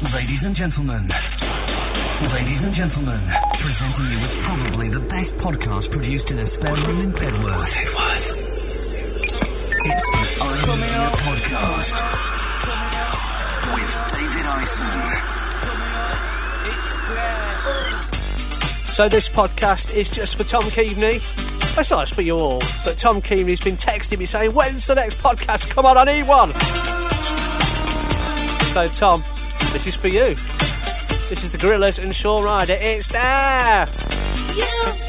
Ladies and gentlemen, ladies and gentlemen, presenting you with probably the best podcast produced in a spare room in Bedworth. It's the iMedia Podcast with David Ison. So this podcast is just for Tom Keaveney. It's not, it's for you all. But Tom Keaveney's been texting me saying, when's the next podcast? Come on, I need one. So Tom, this is for you. This is the Gorillaz and Shaun Ryder. It's there. You've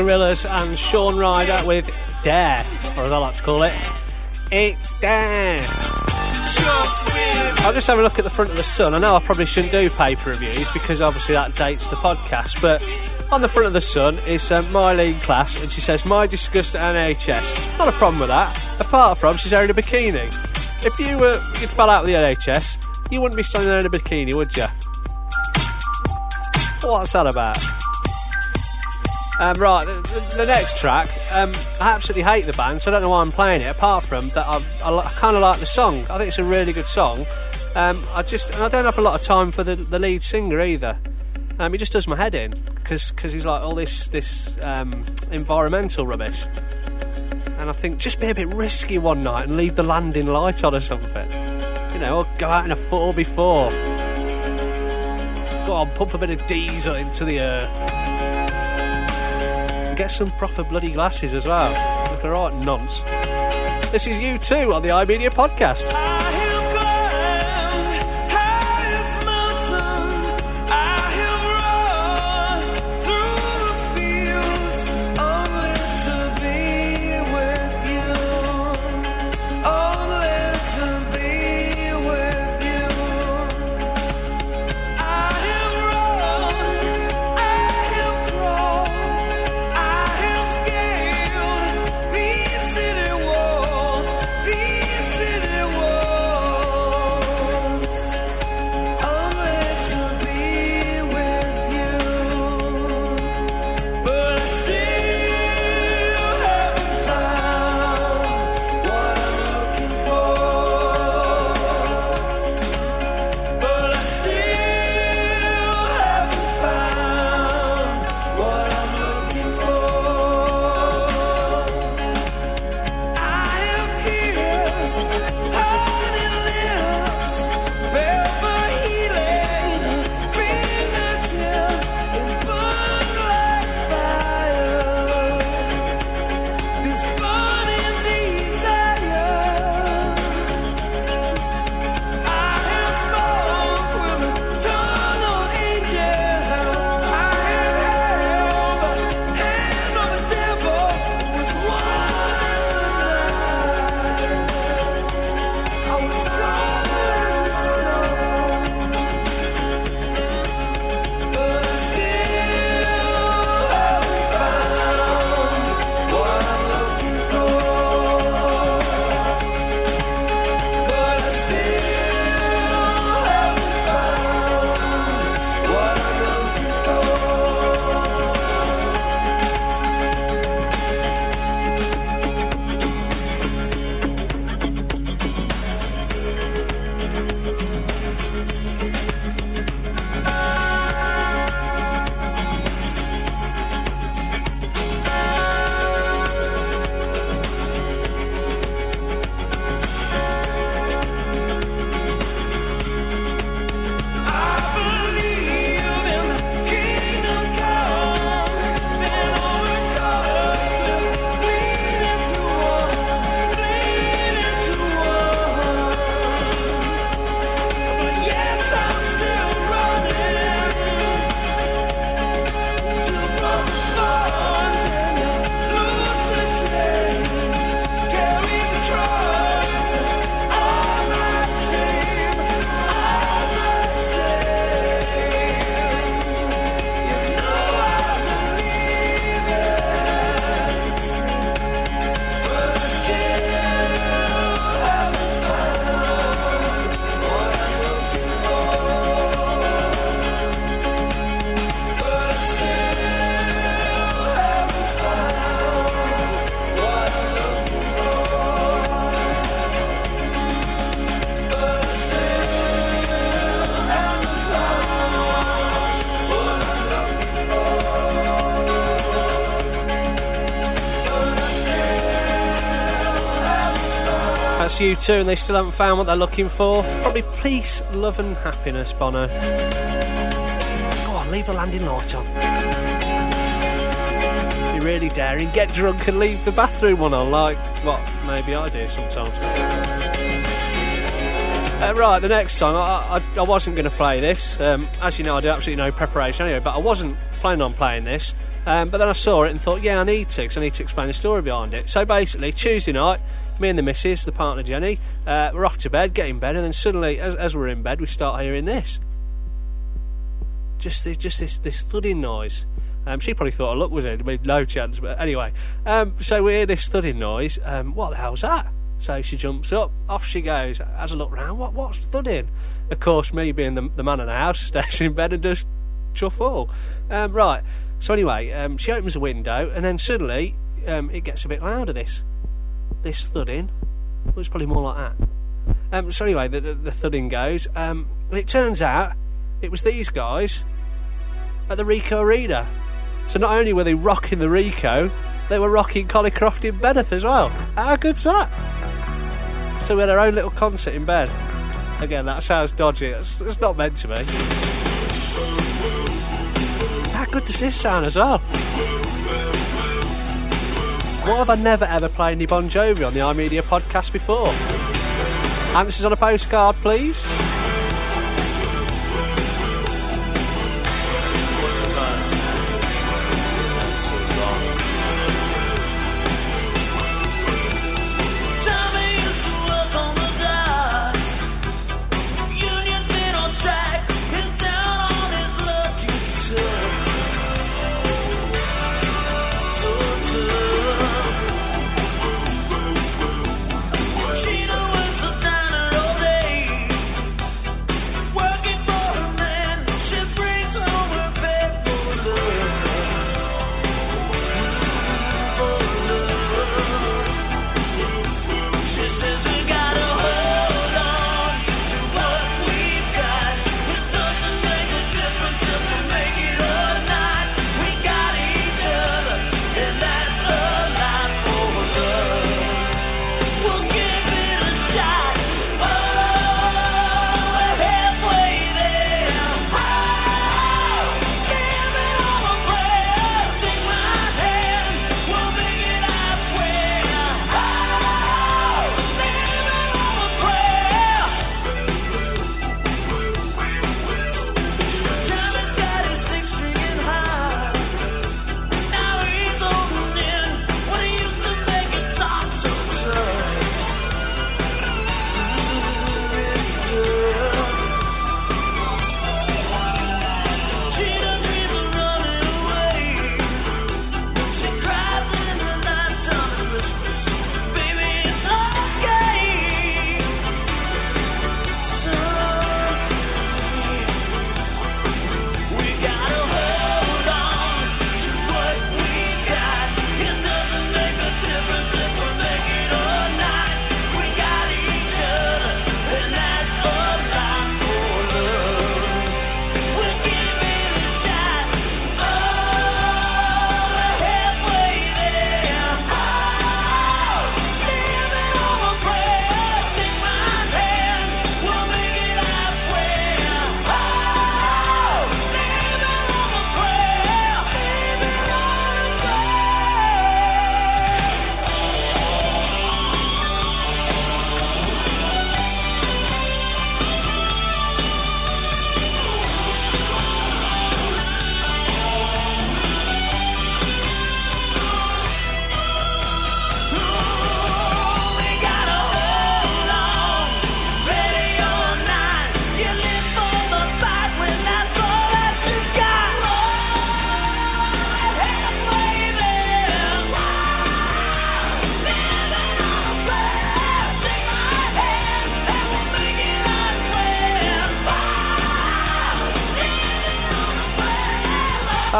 Gorillaz and Shaun Ryder with Dare, or as I like to call it, It's Dare. I'll just have a look at the front of the Sun. I know I probably shouldn't do paper reviews because obviously that dates the podcast, but on the front of the Sun is uh, Myleene Klass, and she says, My disgust at NHS. Not a problem with that. Apart from, she's wearing a bikini. If you were, you fell out with the NHS, you wouldn't be standing there in a bikini, would you? What's that about? Um, right, the, the, next track, um, I absolutely hate the band, so I don't know why I'm playing it. Apart from that, I, I, I kind of like the song. I think it's a really good song. Um, I just, and I don't have a lot of time for the, the lead singer either. Um, he just does my head in because he's like all this this um, environmental rubbish. And I think just be a bit risky one night and leave the landing light on or something. You know, or go out in a four before. Go on, pump a bit of diesel into the earth. Get some proper bloody glasses as well. Look alright, nonce. This is U2 on the iMedia podcast. 2 and they still haven't found what they're looking for. Probably peace, love, and happiness, Bono. Go on, leave the landing light on. Be really daring, get drunk and leave the bathroom one on like what maybe I do sometimes. Uh, right, the next song, I, I, I wasn't going to play this. Um, as you know, I do absolutely no preparation anyway, but I wasn't planning on playing this. Um, but then I saw it and thought, yeah, I need to, because I need to explain the story behind it. So basically, Tuesday night, me and the missus, the partner Jenny, uh, we're off to bed, getting in bed, and then suddenly, as, as we're in bed, we start hearing this. Just, just this, this thudding noise. Um, she probably thought a look was in, made no chance. But anyway, um, so we hear this thudding noise. Um, what the hell's that? So she jumps up, off she goes, has a look round. What, what's thudding? Of course, me being the, the man of the house, stays in bed and does chuff. Um, right. So anyway, um, she opens the window, and then suddenly um, it gets a bit louder. This, this thudding. Well, it's probably more like that. Um, so anyway, the, the, the thudding goes, um, and it turns out it was these guys at the Ricoh Arena. So not only were they rocking the Ricoh, they were rocking Collycroft in Bennett as well. How good's that? So we had our own little concert in bed. Again, that sounds dodgy. It's, it's not meant to be. How good does this sound as well? What have I never ever played any Bon Jovi on the iMedia podcast before? Answers on a postcard, please.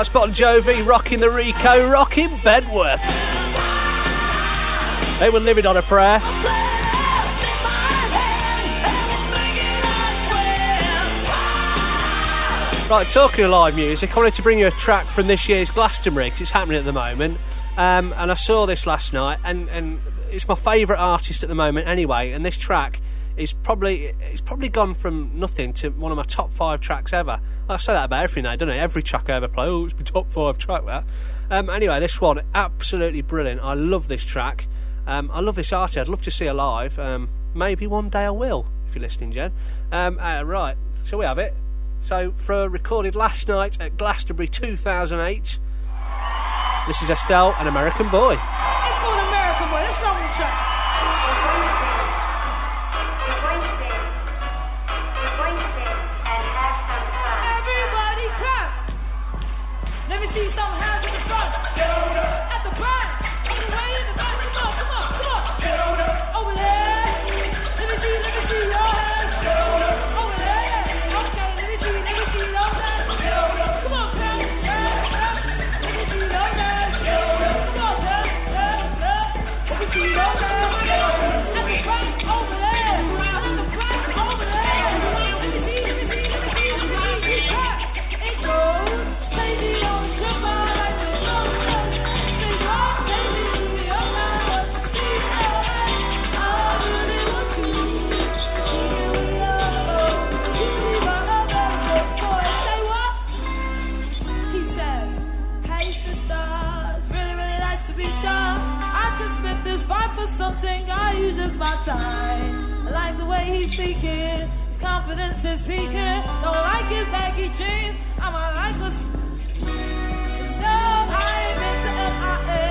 That's Bon Jovi rocking the Ricoh, rocking Bedworth. They were living on a prayer. Right, talking of live music, I wanted to bring you a track from this year's Glastonbury because it's happening at the moment. Um, and I saw this last night, and, and it's my favourite artist at the moment anyway. And this track it's probably it's probably gone from nothing to one of my top five tracks ever. I say that about everything. I don't I? Every track I ever play, oh, it's my top five track. That. Um, anyway, this one absolutely brilliant. I love this track. Um, I love this artist. I'd love to see her live. Um, maybe one day I will. If you're listening, Jen. Um, uh, right, so we have it. So for recorded last night at Glastonbury 2008. This is Estelle, an American boy. It's called American boy. seeking. His confidence is peaking. Don't like his baggy jeans. I might like what's. No, I ain't been to MIA.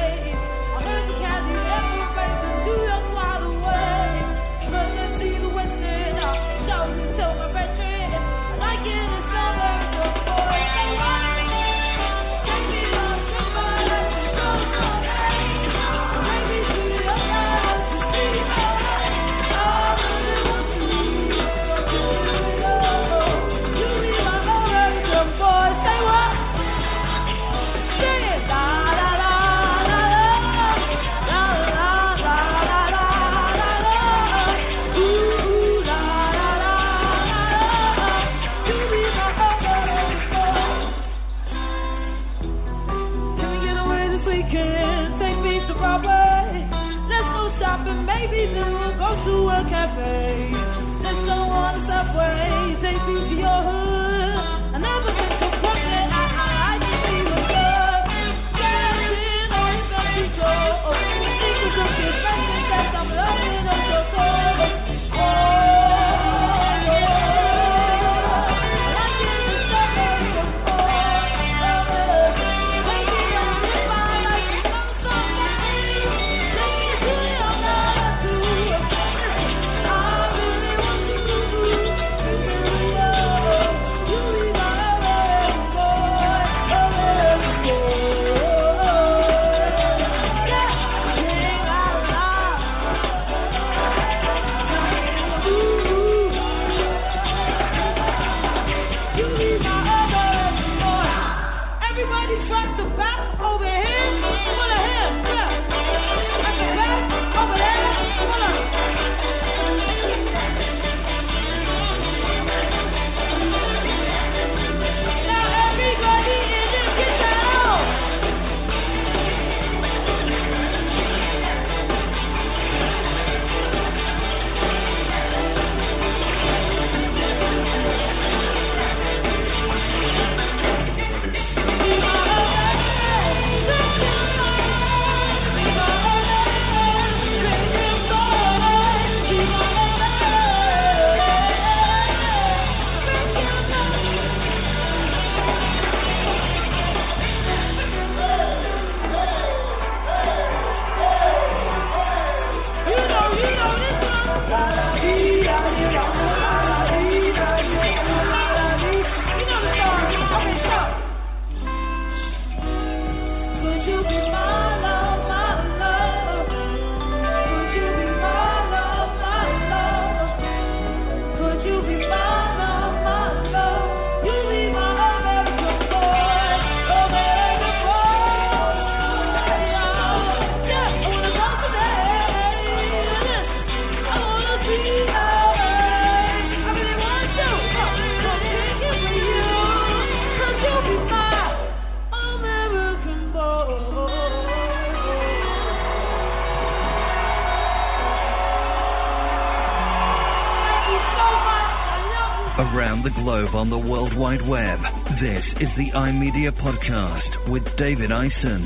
On the World Wide Web, this is the iMedia Podcast with David Ison.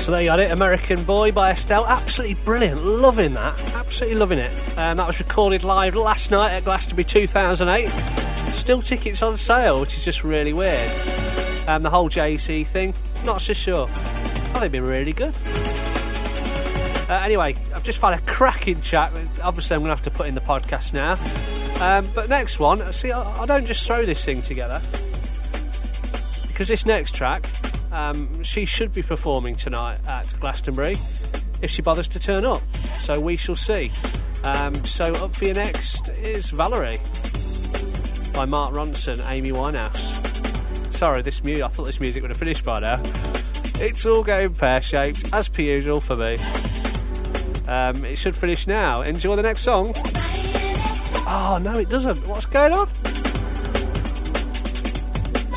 So there you got it, American Boy by Estelle. Absolutely brilliant, loving that, absolutely loving it. Um, that was recorded live last night at Glastonbury 2008. Still tickets on sale, which is just really weird. Um, the whole Jay-Z thing, not so sure. Oh, they've been really good. Uh, anyway, I've just found a cracking chat. Obviously, I'm going to have to put in the podcast now. Um, but next one, see, I, I don't just throw this thing together because this next track, um, she should be performing tonight at Glastonbury if she bothers to turn up. So we shall see. Um, so up for your next is Valerie by Mark Ronson, Amy Winehouse. Sorry, this music. I thought this music would have finished by now. It's all going pear shaped as per usual for me. Um, it should finish now. Enjoy the next song. Oh no, it doesn't. What's going on?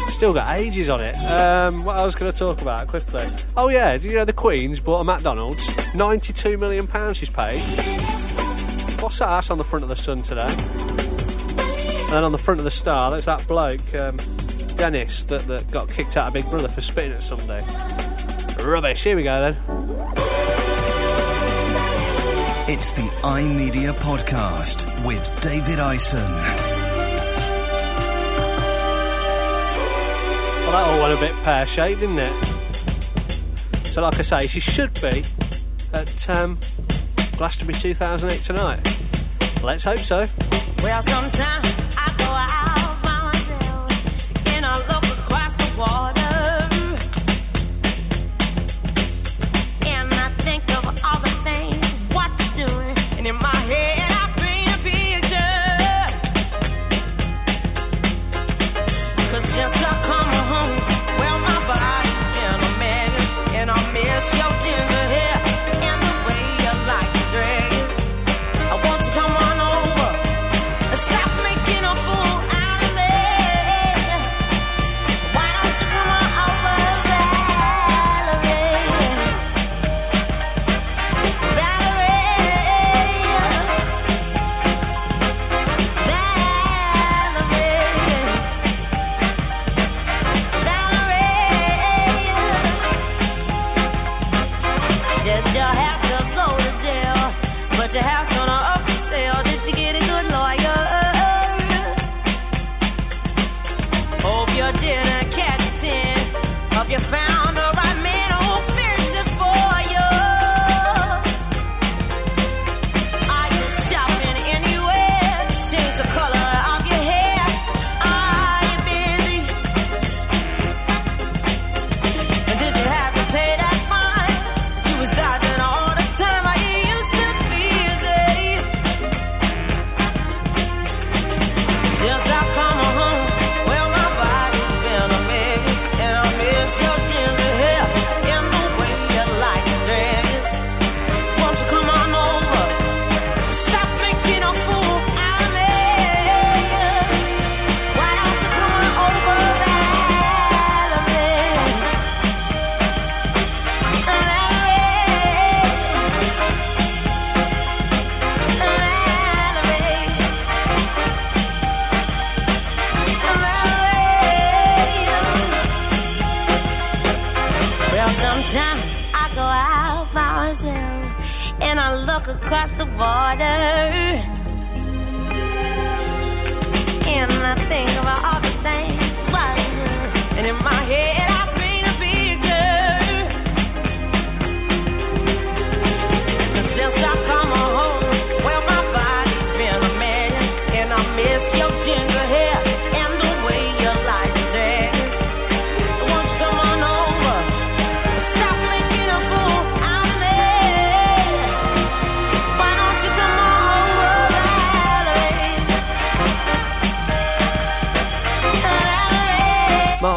Still got ages on it. Um, what I was going to talk about quickly. Oh yeah, did you know the Queen's bought a McDonald's? Ninety-two million pounds she's paid. What's that ass on the front of the Sun today? And then on the front of the Star, there's that bloke, um, Dennis, that, that got kicked out of Big Brother for spitting at somebody. Rubbish. Here we go then. It's the iMedia Podcast with David Ison. Well, that all went a bit pear shaped, didn't it? So, like I say, she should be at um, Glastonbury 2008 tonight. Let's hope so. Well, sometimes I go out sometimes I go out by myself and I look across the water. And I think about all the things do. And in my head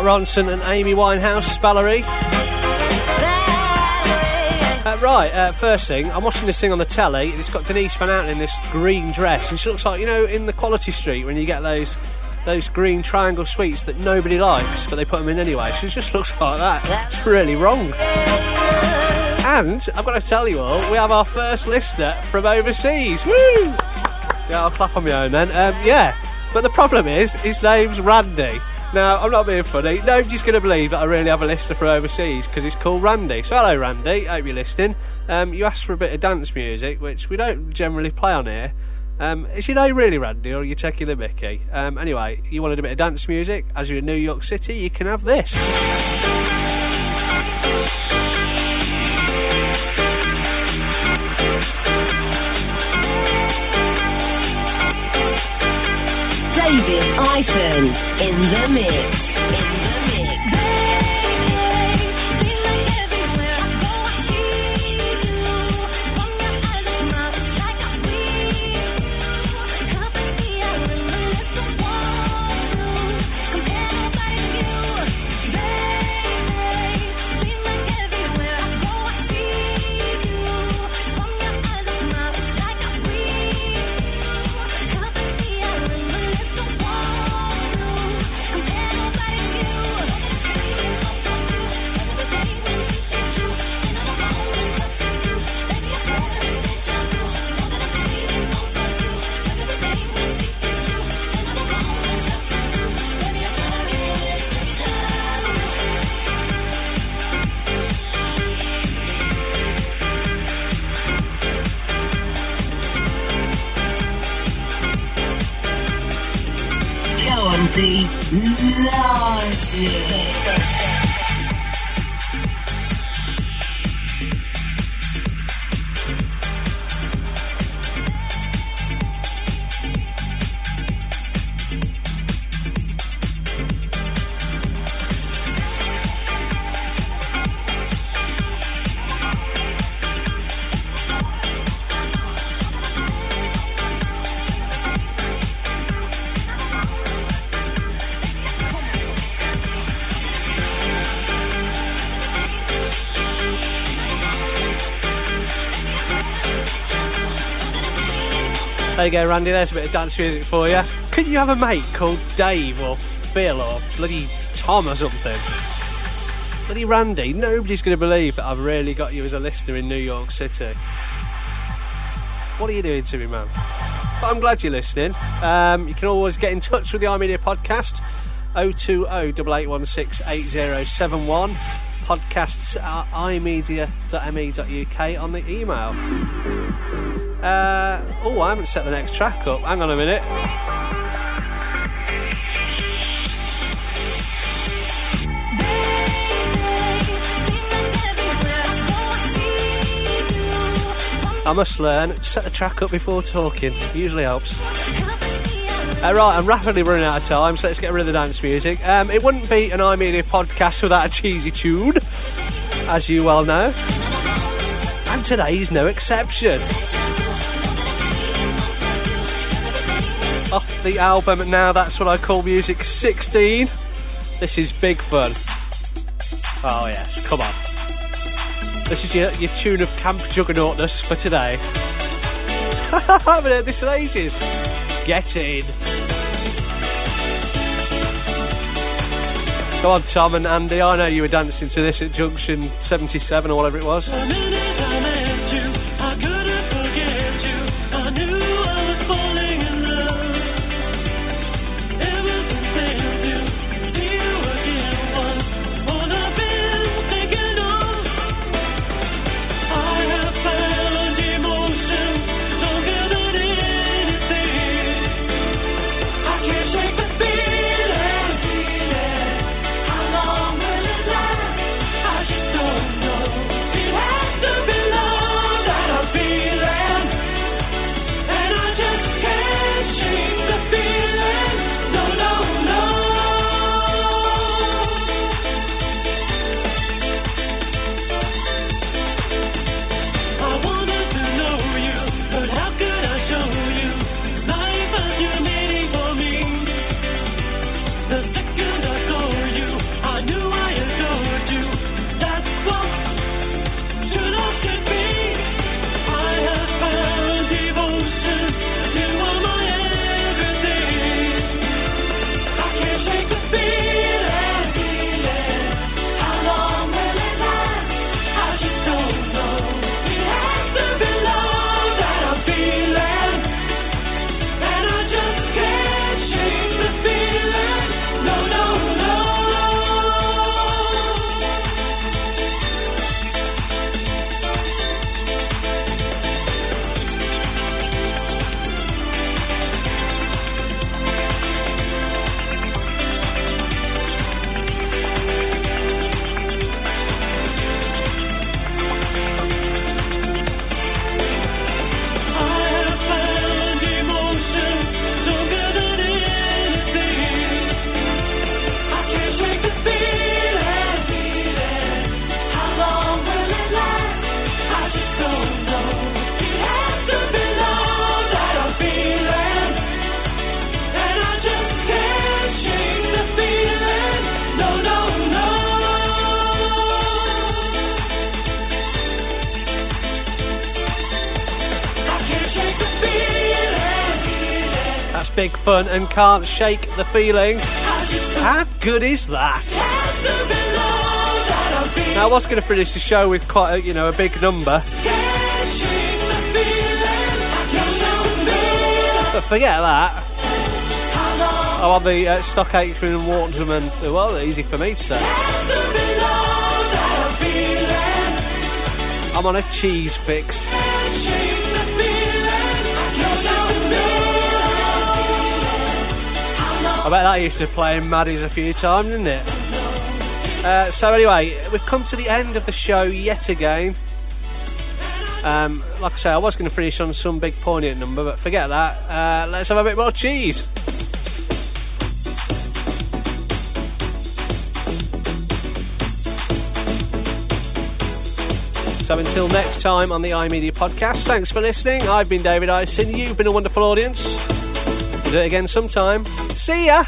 Ronson and Amy Winehouse, Valerie. Uh, right, uh, first thing, I'm watching this thing on the telly, and it's got Denise Van Outen in this green dress, and she looks like, you know, in the Quality Street when you get those those green triangle sweets that nobody likes, but they put them in anyway. She just looks like that. It's really wrong. And I've got to tell you all, we have our first listener from overseas. Woo! Yeah, I'll clap on my own then. Um, yeah, But the problem is, his name's Randy. Now, I'm not being funny. Nobody's going to believe that I really have a listener from overseas because it's called Randy. So, hello, Randy. I Hope you're listening. Um, you asked for a bit of dance music, which we don't generally play on here. Um, is your name really Randy, or are you taking the mickey? Um, anyway, you wanted a bit of dance music? As you're in New York City, you can have this. David Ison in the mix. You go, Randy. There's a bit of dance music for you. Couldn't you have a mate called Dave or Phil or bloody Tom or something? Bloody Randy. Nobody's going to believe that I've really got you as a listener in New York City. What are you doing to me, man? But I'm glad you're listening. Um, you can always get in touch with the iMedia podcast 020 8816 8071. Podcasts at imedia.me.uk on the email. Uh, oh, I haven't set the next track up. Hang on a minute. I must learn. Set the track up before talking. Usually helps. Uh, right, I'm rapidly running out of time, so let's get rid of the dance music. Um, it wouldn't be an iMedia podcast without a cheesy tune, as you well know. And today's no exception. The album Now That's What I Call Music 16. This is Big Fun. Oh, yes, come on. This is your, your tune of Camp Juggernautness for today. I haven't heard this in ages. Get in. Go on, Tom and Andy. I know you were dancing to this at Junction 77 or whatever it was. Fun and can't shake the feeling. How good is that? Now I was going to finish the show with quite a, you know a big number, but forget that. I'm on the uh, Stock Aitken and Waterman. Well, easy for me to say. I'm on a cheese fix. I bet that used to play in Maddies a few times, didn't it? Uh, so anyway, we've come to the end of the show yet again. Um, like I say, I was going to finish on some big poignant number, but forget that. Uh, let's have a bit more cheese. So until next time on the iMedia podcast, thanks for listening. I've been David Ison. You've been a wonderful audience. Do it again sometime. See ya!